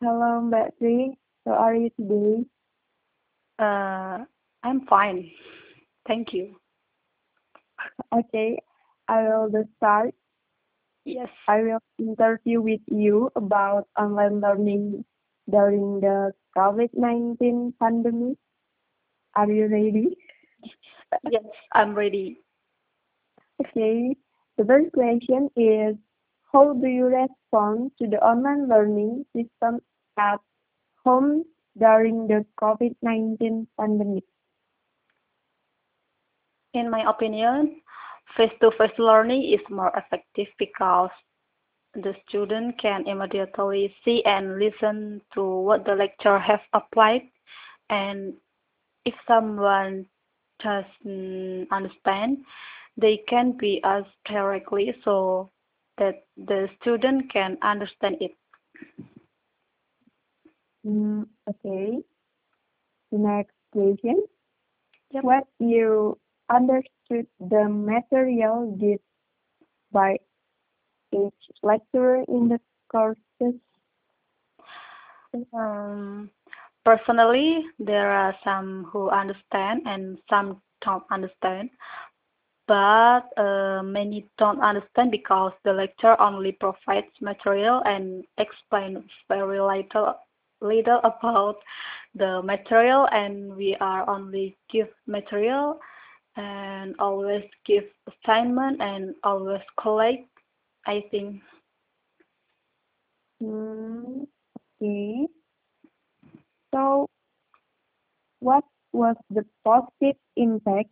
Hello, Mbak Tri. How are you today? Uh, I'm fine. Thank you. Okay, I will start. Yes. I will interview with you about online learning during the COVID-19 pandemic. Are you ready? Yes, I'm ready. Okay, the first question is How do you respond to the online learning system at home during the COVID-19 pandemic? In my opinion, face-to-face learning is more effective because the student can immediately see and listen to what the lecturer has applied and if someone doesn't understand, they can be asked directly so that the student can understand it. Mm, okay. The next question. Yep. What you understood the material given by each lecturer in the courses? Um, personally, there are some who understand and some don't understand, but uh, many don't understand because the lecturer only provides material and explains very little little about the material and we are only give material and always give assignment and always collect I think Mm. So, what was the positive impact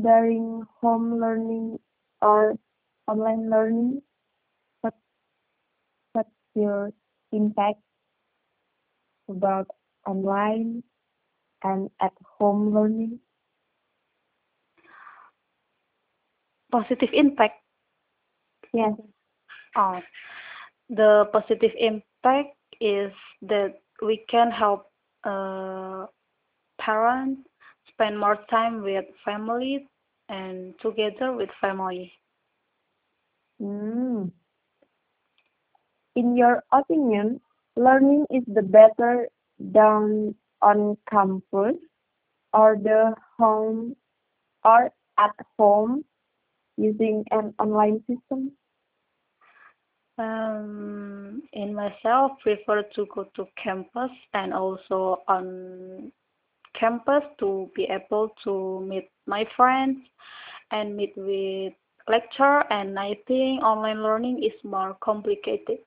during home learning or online learning? What what's your impact about online and at home learning? positive impact Yes. Oh, the positive impact is that we can help uh, parents spend more time with family and together with family. Mm. In your opinion, learning is the better done on campus or the home or at home using an online system? Um, in myself, prefer to go to campus and also on campus to be able to meet my friends and meet with lecturer and I think online learning is more complicated.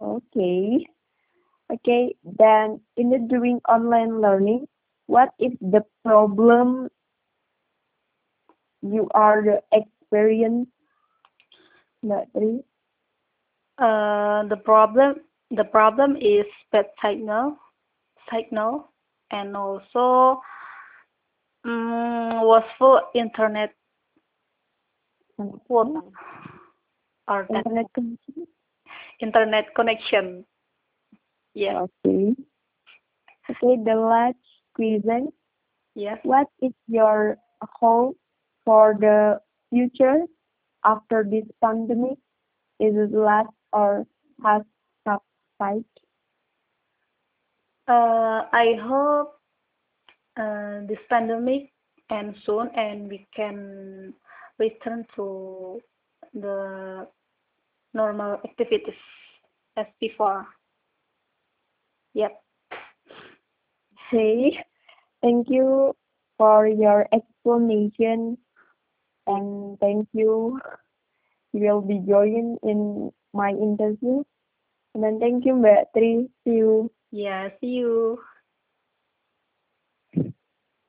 Okay. Okay, then in the doing online learning, what is the problem you are the experience? Uh, the problem the problem is bad signal signal and also um, wasteful internet quota or that Internet connection? internet connection. yeah Okay. Okay, the last question. yes. What is your hope for the future after this pandemic? Is it last or has subsided? Uh, I hope uh, this pandemic ends soon and we can return to the normal activities as before. Yep. Okay. Thank you for your explanation and thank you. You will be joining in my interview. And then thank you Mbak Tri. See you. Yeah, see you.